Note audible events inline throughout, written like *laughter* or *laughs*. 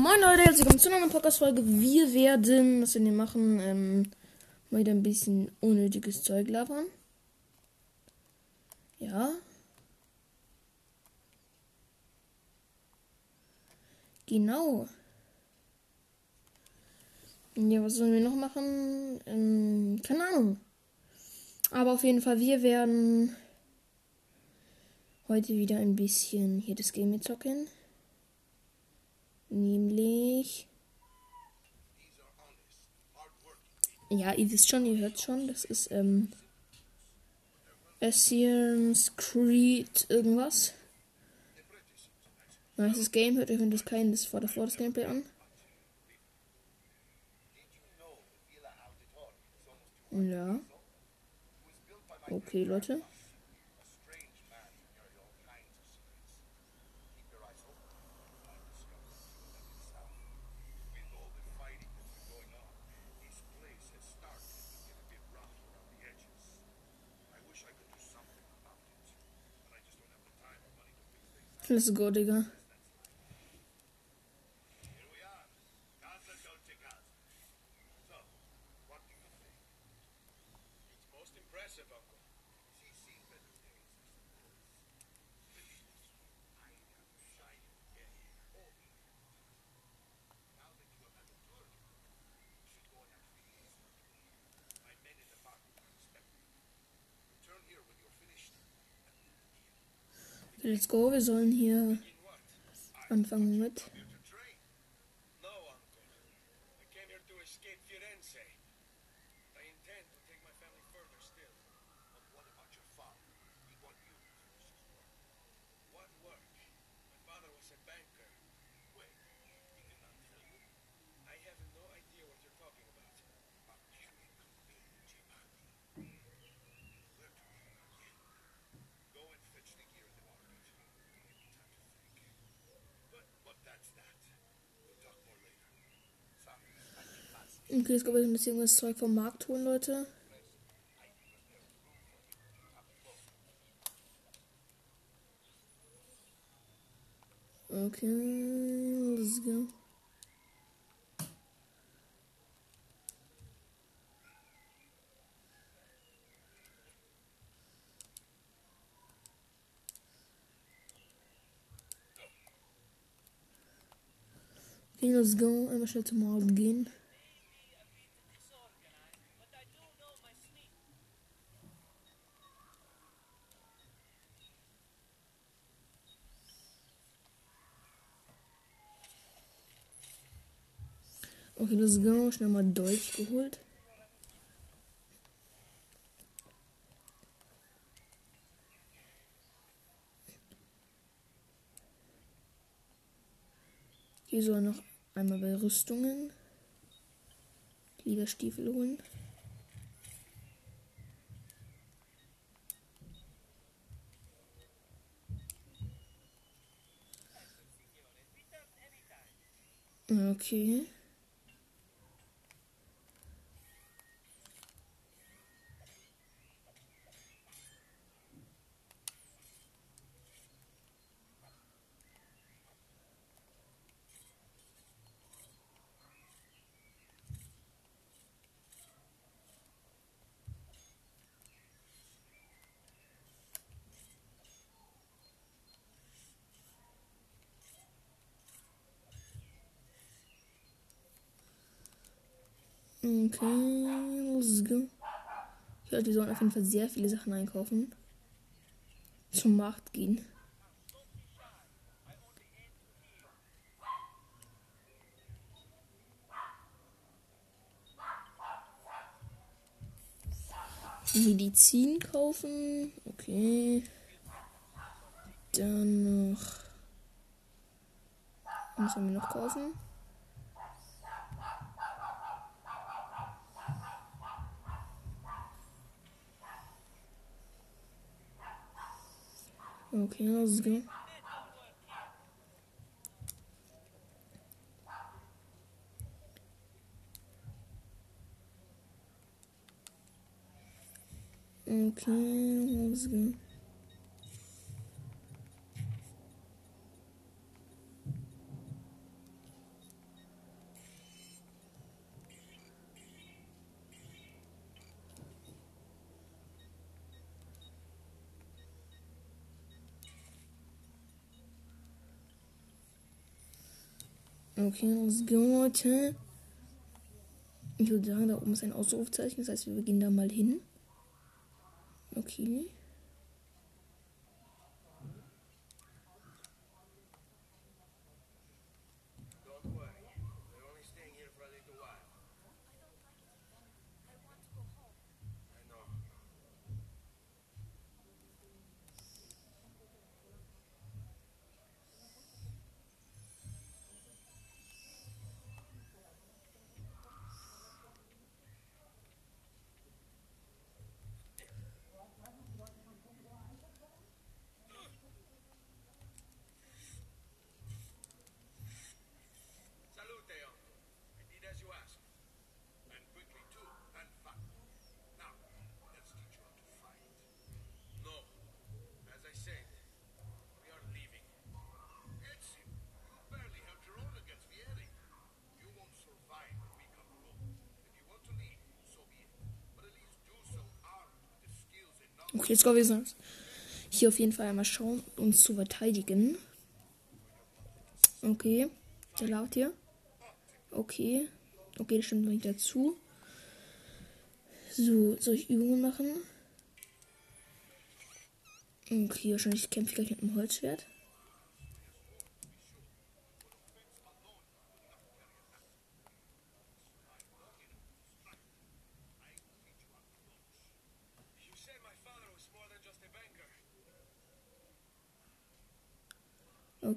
Moin Leute, herzlich willkommen zu einer neuen Podcast-Folge. Wir werden, was wir hier machen, ähm, mal wieder ein bisschen unnötiges Zeug labern. Ja. Genau. Ja, was sollen wir noch machen? Ähm, keine Ahnung. Aber auf jeden Fall, wir werden heute wieder ein bisschen hier das Game zocken. Nämlich. Ja, ihr wisst schon, ihr hört schon, das ist ähm, Assassin's Creed irgendwas. Nice Game, hört euch das kein das vor davor das Gameplay an. Ja. Okay, Leute. Let's go, Digga. Let's go, wir sollen hier anfangen mit. Okay, jetzt glaube ich ein bisschen was Zeug vom Markt holen, Leute. Okay, let's go. Okay, let's go. Einmal schnell zum Markt gehen. Okay, let's go. Schnell mal Deutsch geholt. Hier soll noch einmal bei Rüstungen lieber Stiefel holen. Okay. Okay, go. Ich glaube, wir sollen auf jeden Fall sehr viele Sachen einkaufen. Zum Markt gehen. Medizin kaufen. Okay. Dann noch. Was sollen wir noch kaufen? Okay, let's go. Okay, let's go. Okay, let's go, Leute. Ich würde sagen, da oben ist ein Ausrufzeichen. Das heißt, wir gehen da mal hin. Okay. Okay, let's go. Wir sind hier auf jeden Fall einmal schauen, uns zu verteidigen. Okay. Der laut hier. Okay. Okay, das stimmt nicht dazu. So, soll ich Übungen machen? Okay, wahrscheinlich kämpfe ich gleich mit dem Holzschwert.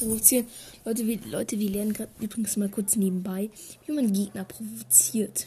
provozieren. Leute, wir, Leute, wir lernen gerade übrigens mal kurz nebenbei, wie man Gegner provoziert.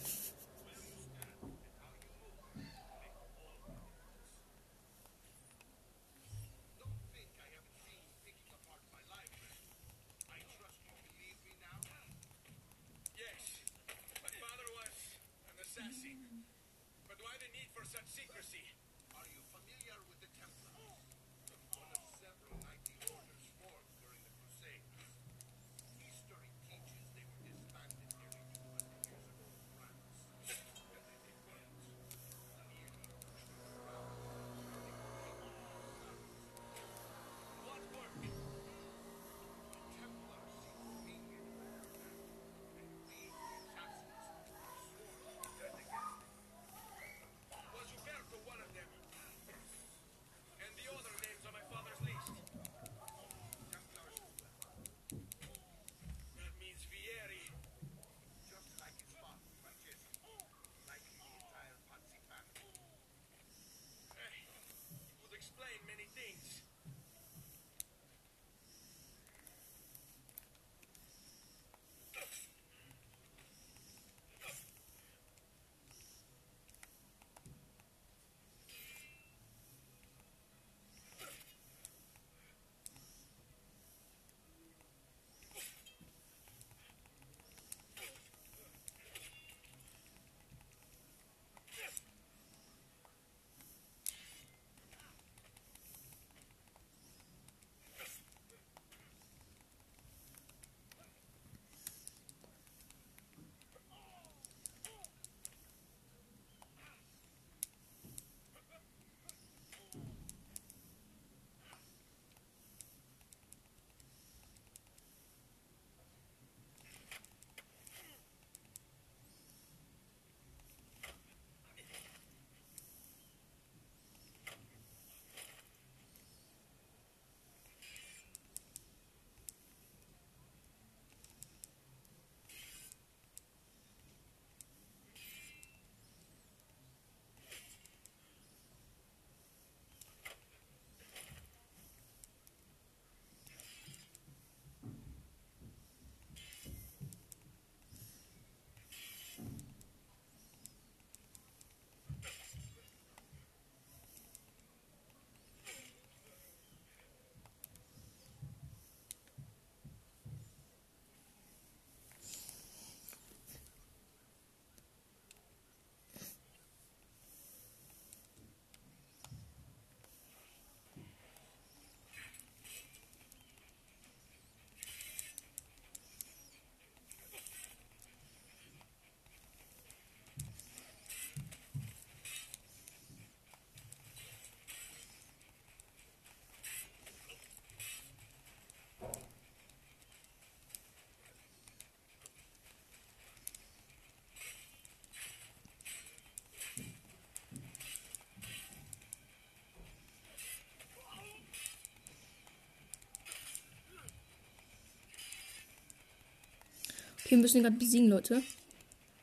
Okay, wir müssen ihn gerade besiegen, Leute.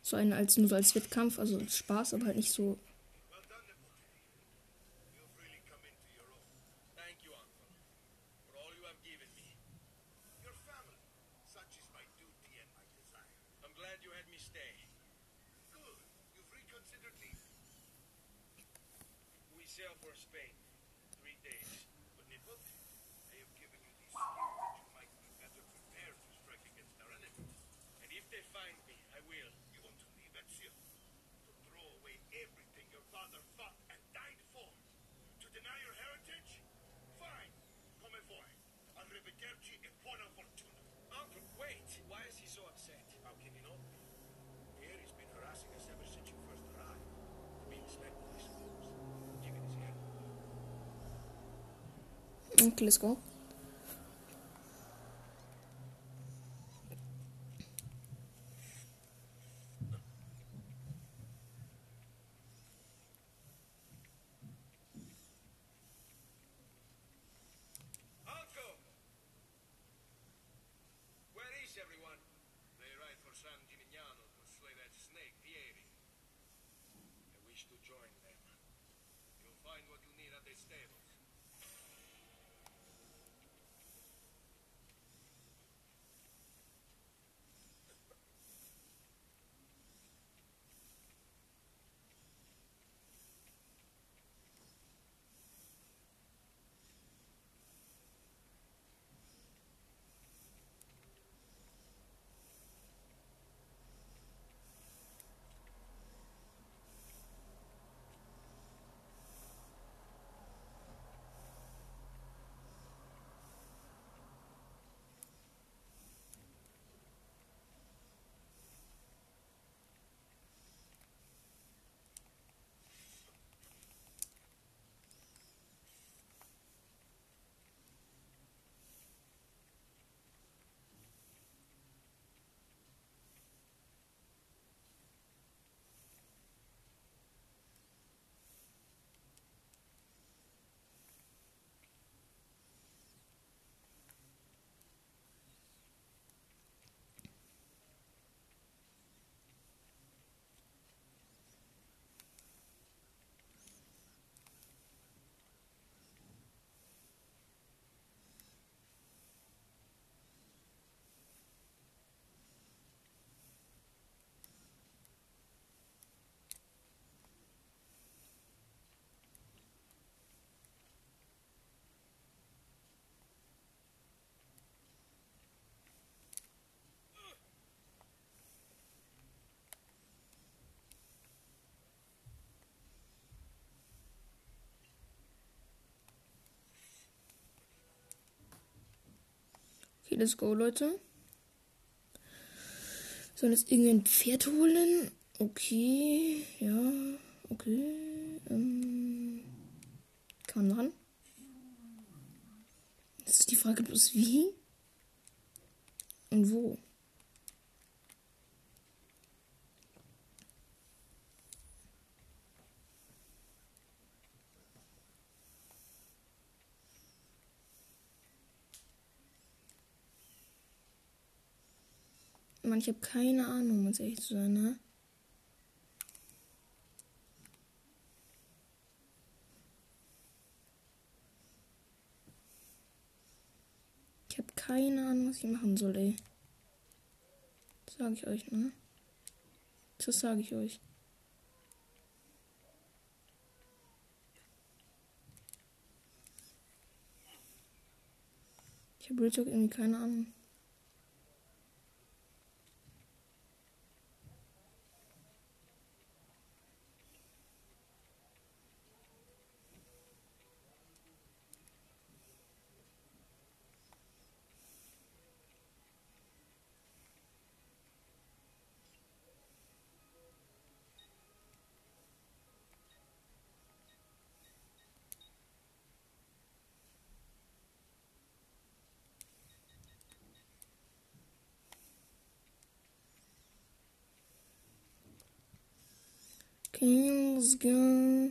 So einen als nur so als Wettkampf, also als Spaß, aber halt nicht so. Okay, let's go. Okay, let's go, Leute. Sollen jetzt irgendwie ein Pferd holen? Okay, ja, okay. Ähm, kann man machen. Jetzt ist die Frage bloß wie und wo. Mann, ich habe keine Ahnung, um ehrlich zu sein, ne? Ich habe keine Ahnung, was ich machen soll, ey. Das sage ich euch, ne? Das sage ich euch. Ich habe Real irgendwie keine Ahnung. Let's go.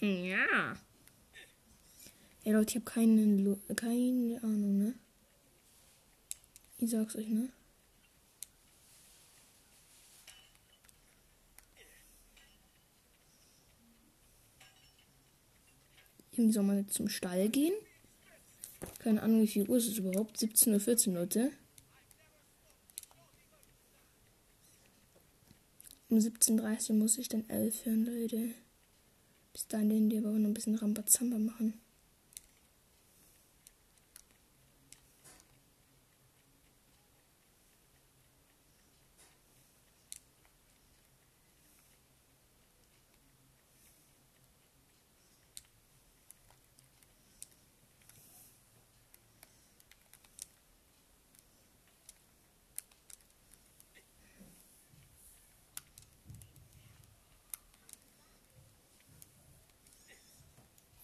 Ja. Ey Leute, ich habe keine, keine Ahnung, ne? Ich sag's euch, ne? Irgendwie soll jetzt zum Stall gehen. Keine Ahnung, wie viel Uhr ist es überhaupt? 17 oder 14 Leute. Um 17.30 Uhr muss ich dann 11 hören, Leute. Bis dahin werden die aber noch ein bisschen Rambazamba machen.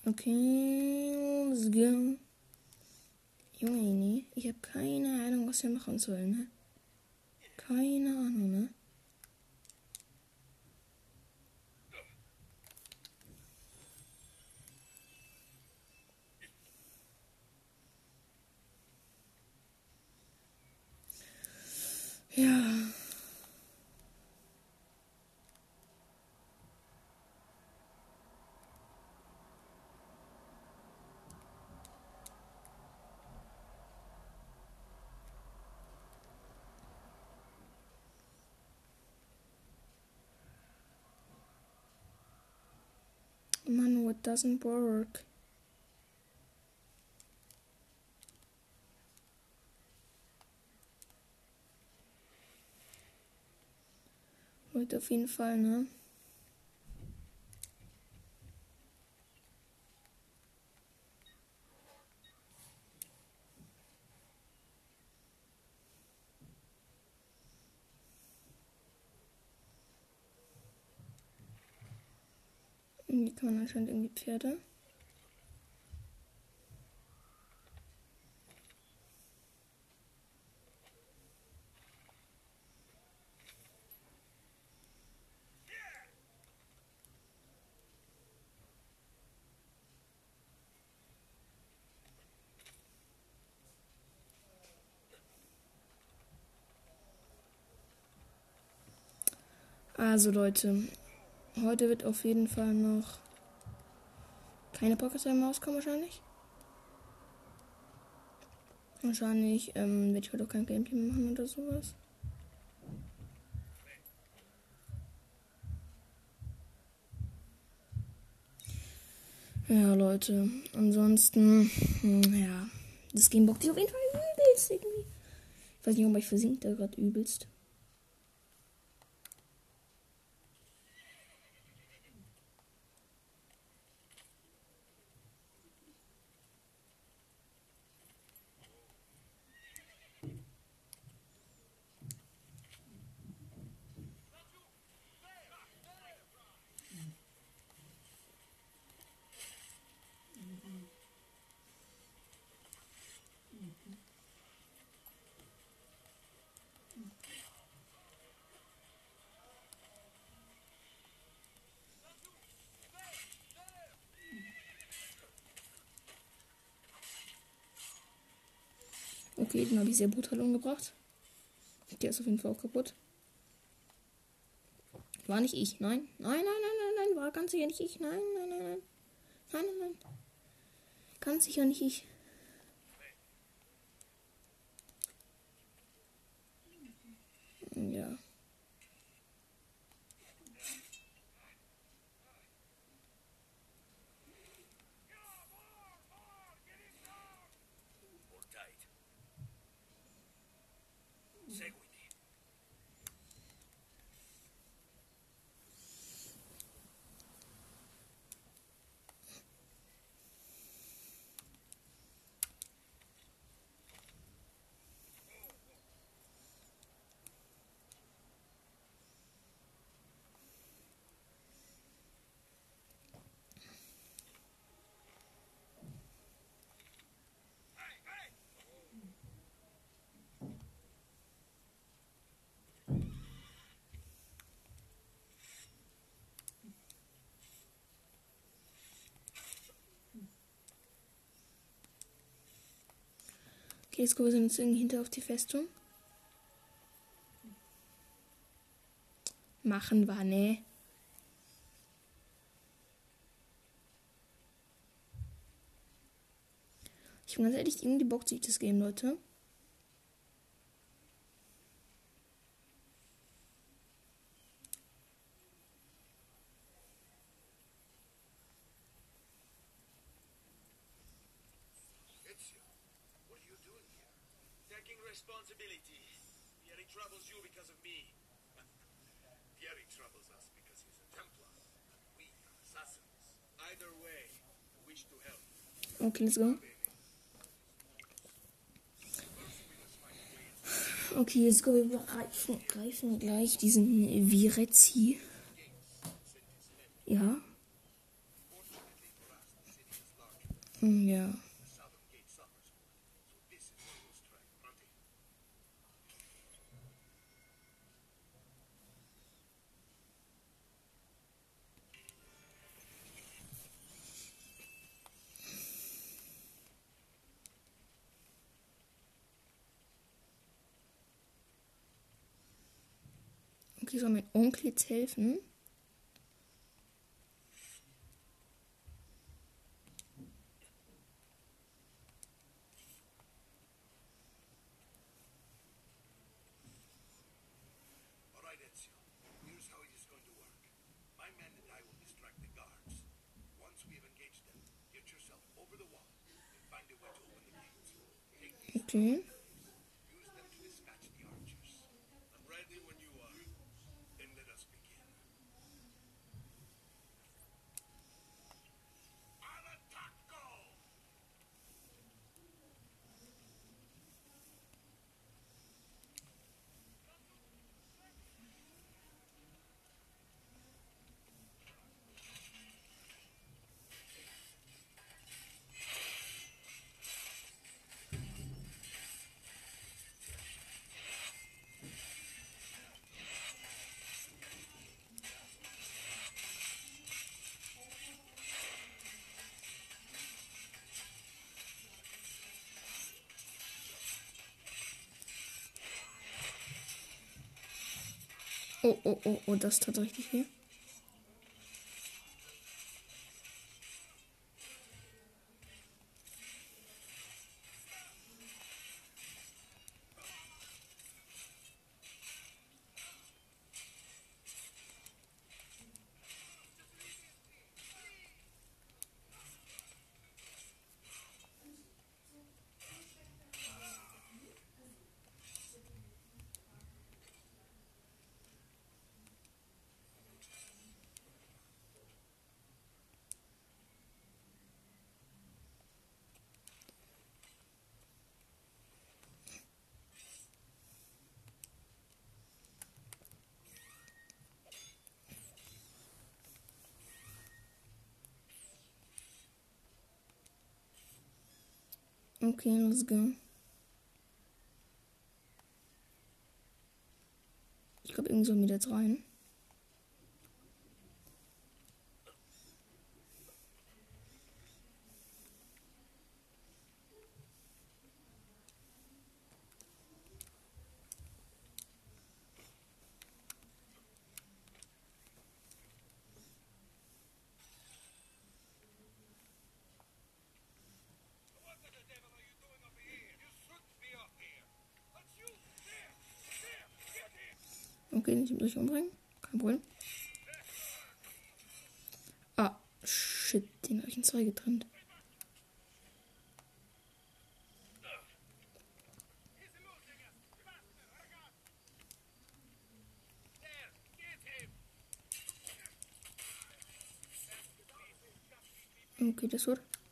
Okay, let's go. Junge, nee, ich habe keine Ahnung, was wir machen sollen, ne? Keine Ahnung, ne? Doesn't work. Heute auf jeden Fall, ne? Irgendwie kann man anscheinend irgendwie Pferde. Also Leute, heute wird auf jeden Fall noch keine Podcast mehr rauskommen wahrscheinlich. Wahrscheinlich ähm, werde ich heute auch kein Gameplay machen oder sowas. Ja, Leute. Ansonsten, hm, ja. Das Game bockt sich auf jeden Fall übelst irgendwie. Ich weiß nicht, ob ich versinkt da gerade übelst. Okay, den habe ich sehr brutal umgebracht. Der ist auf jeden Fall auch kaputt. War nicht ich. Nein. Nein, nein, nein, nein, nein. War ganz sicher nicht ich. Nein, nein, nein, nein. Nein, nein, nein. Ganz sicher nicht ich. Ja. Okay, jetzt gucken wir uns irgendwie hinter auf die Festung. Machen wir, ne? Ich bin ganz ehrlich, irgendwie bockt sich das Game, Leute. Taking responsibility. Fieri troubles you because of me. *laughs* Fieri troubles us because he's a Templar. We are assassins. Either way, we wish to help. Okay, let's go. Okay, let's go. Wir greifen, greifen gleich diesen Virezzi. Ja. Hm, Ja. Okay, soll mein Onkel jetzt helfen? All Oh, oh, oh, oh, das tat richtig weh. Okay, let's go. Ich glaube, wir da jetzt rein. Okay, nicht durch umbringen. Kein Problem. Ah, shit, den habe ich in zwei getrennt. He's losing us!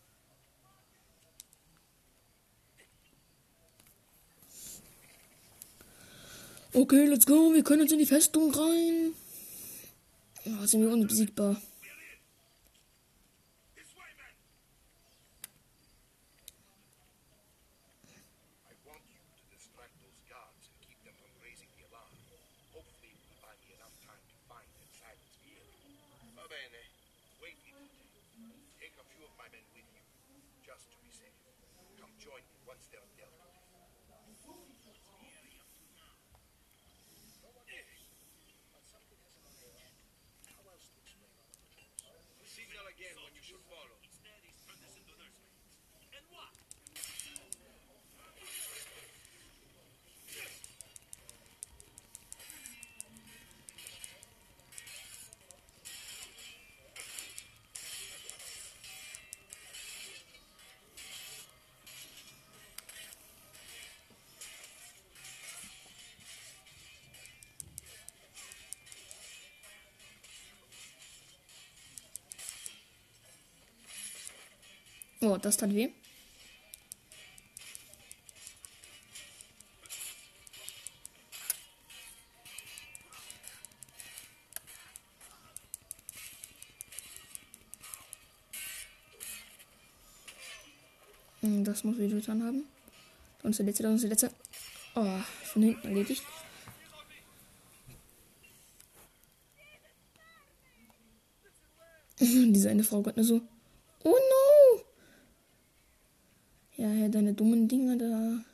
Okay, let's go. Wir können jetzt in die Festung rein. Ja, sind wir unbesiegbar. Oh, das tat weh. Hm, Das muss wieder getan haben. Und der letzte, ist der letzte. Oh, von hinten erledigt. *laughs* Diese eine Frau gerade nur so. Oh no! Deine dummen Dinge da.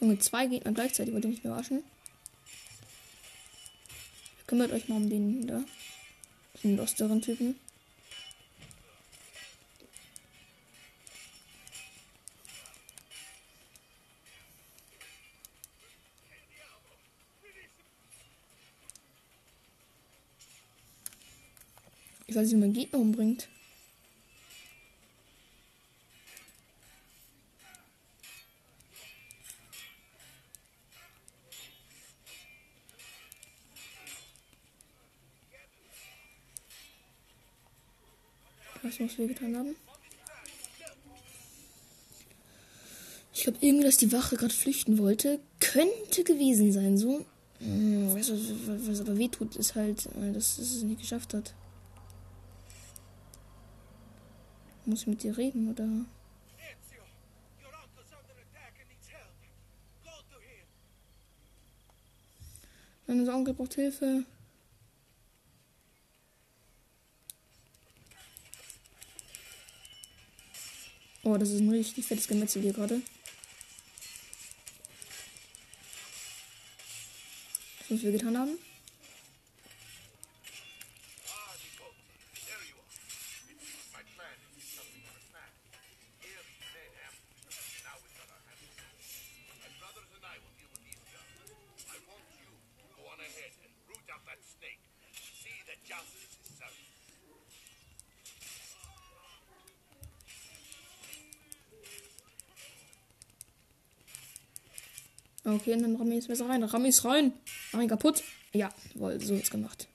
Junge, zwei Gegner gleichzeitig, wollte mich überraschen. Kümmert euch mal um den da. Den losteren Typen. Ich weiß nicht, wie man Gegner umbringt. Was muss wir getan haben? Ich glaube, irgendwie, dass die Wache gerade flüchten wollte. Könnte gewesen sein, so. Hm, Was, was, was aber wehtut, ist halt, äh, dass dass es nicht geschafft hat. Muss ich mit dir reden, oder? Mein Onkel braucht Hilfe. Oh, das ist ein richtig fettes Gemetzel hier gerade. Müssen wir getan haben. Ah, Okay, dann ramm ich jetzt besser rein. Ramm ich's rein. Mach ihn kaputt. Ja, wohl, so ist gemacht.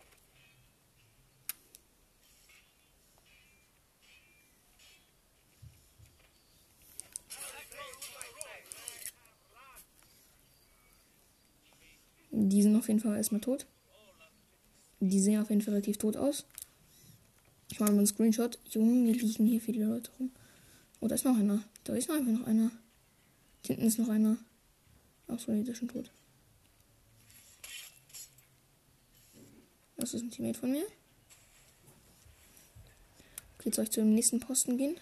Die sind auf jeden Fall erstmal tot. Die sehen auf jeden Fall relativ tot aus. Ich mache mal einen Screenshot. Junge, hier liegen hier viele Leute rum. Oh, da ist noch einer. Da ist noch einfach noch einer. Hinten ist noch einer. Ach so, nee, der ist schon tot. Das ist ein Teammate von mir. Okay, soll ich zu dem nächsten Posten gehen.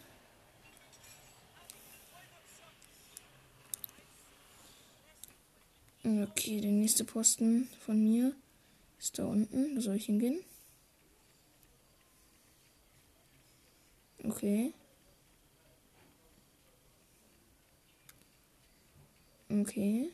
Okay, der nächste Posten von mir ist da unten. Da soll ich hingehen. Okay. Okay.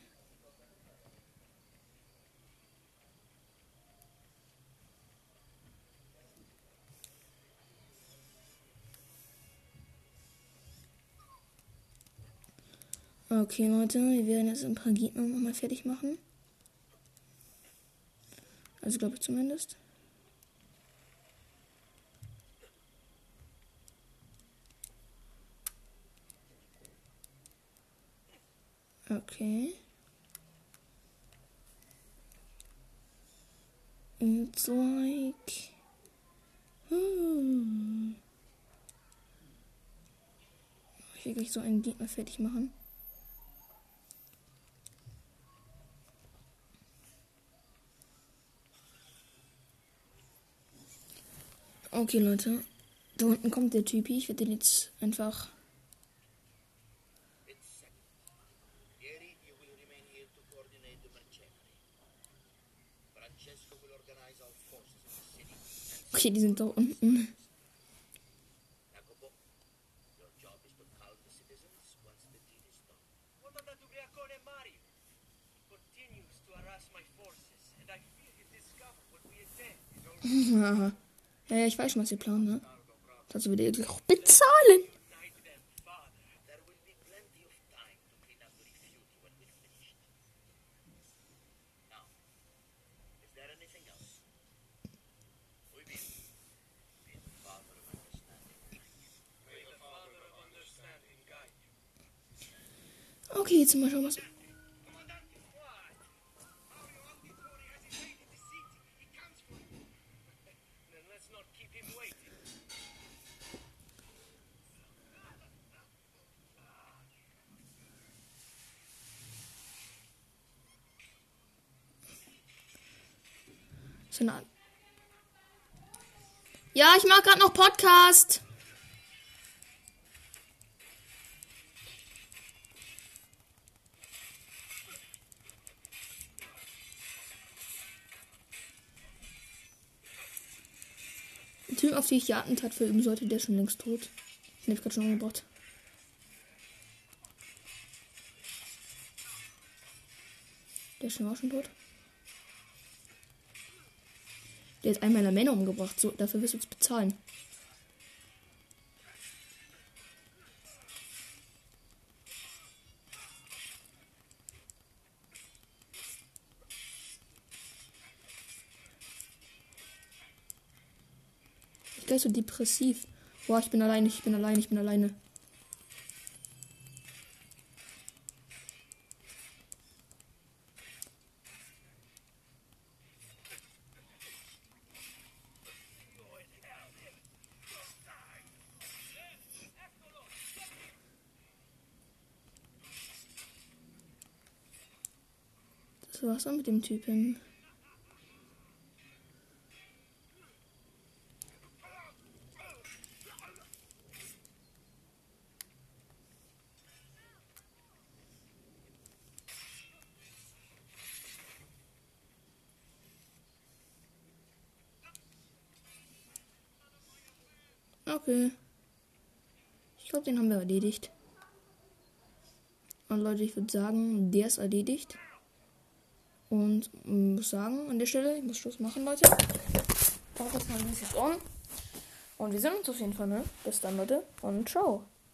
Okay, Leute, wir werden jetzt ein paar Gegner nochmal fertig machen. Also glaube ich zumindest. Okay. It's like. Hmm. Ich will gleich so einen Gegner fertig machen. Okay, Leute. Da unten kommt der Typi. Ich werde den jetzt einfach. Discover what we intend. Haha. ja, ich weiß schon, was ihr planen, ne? Dazu wird ihr auch bezahlen. Okay, jetzt mal schauen, was. Ja, ich mache gerade noch Podcast. Ich die Attentat verüben sollte, der schon längst tot. Den hab ich gerade schon umgebracht. Der ist schon auch schon tot. Der hat einen meiner Männer umgebracht. So, dafür wirst du jetzt bezahlen. Gleich so depressiv. Boah, ich bin alleine, ich bin alleine, ich bin alleine. Das war's dann mit dem Typen. Okay. Ich glaube, den haben wir erledigt. Und Leute, ich würde sagen, der ist erledigt. Und mm, muss sagen, an der Stelle, ich muss Schluss machen, Leute. Podcast mal jetzt on. Und wir sehen uns auf jeden Fall, ne? Bis dann, Leute. Und ciao.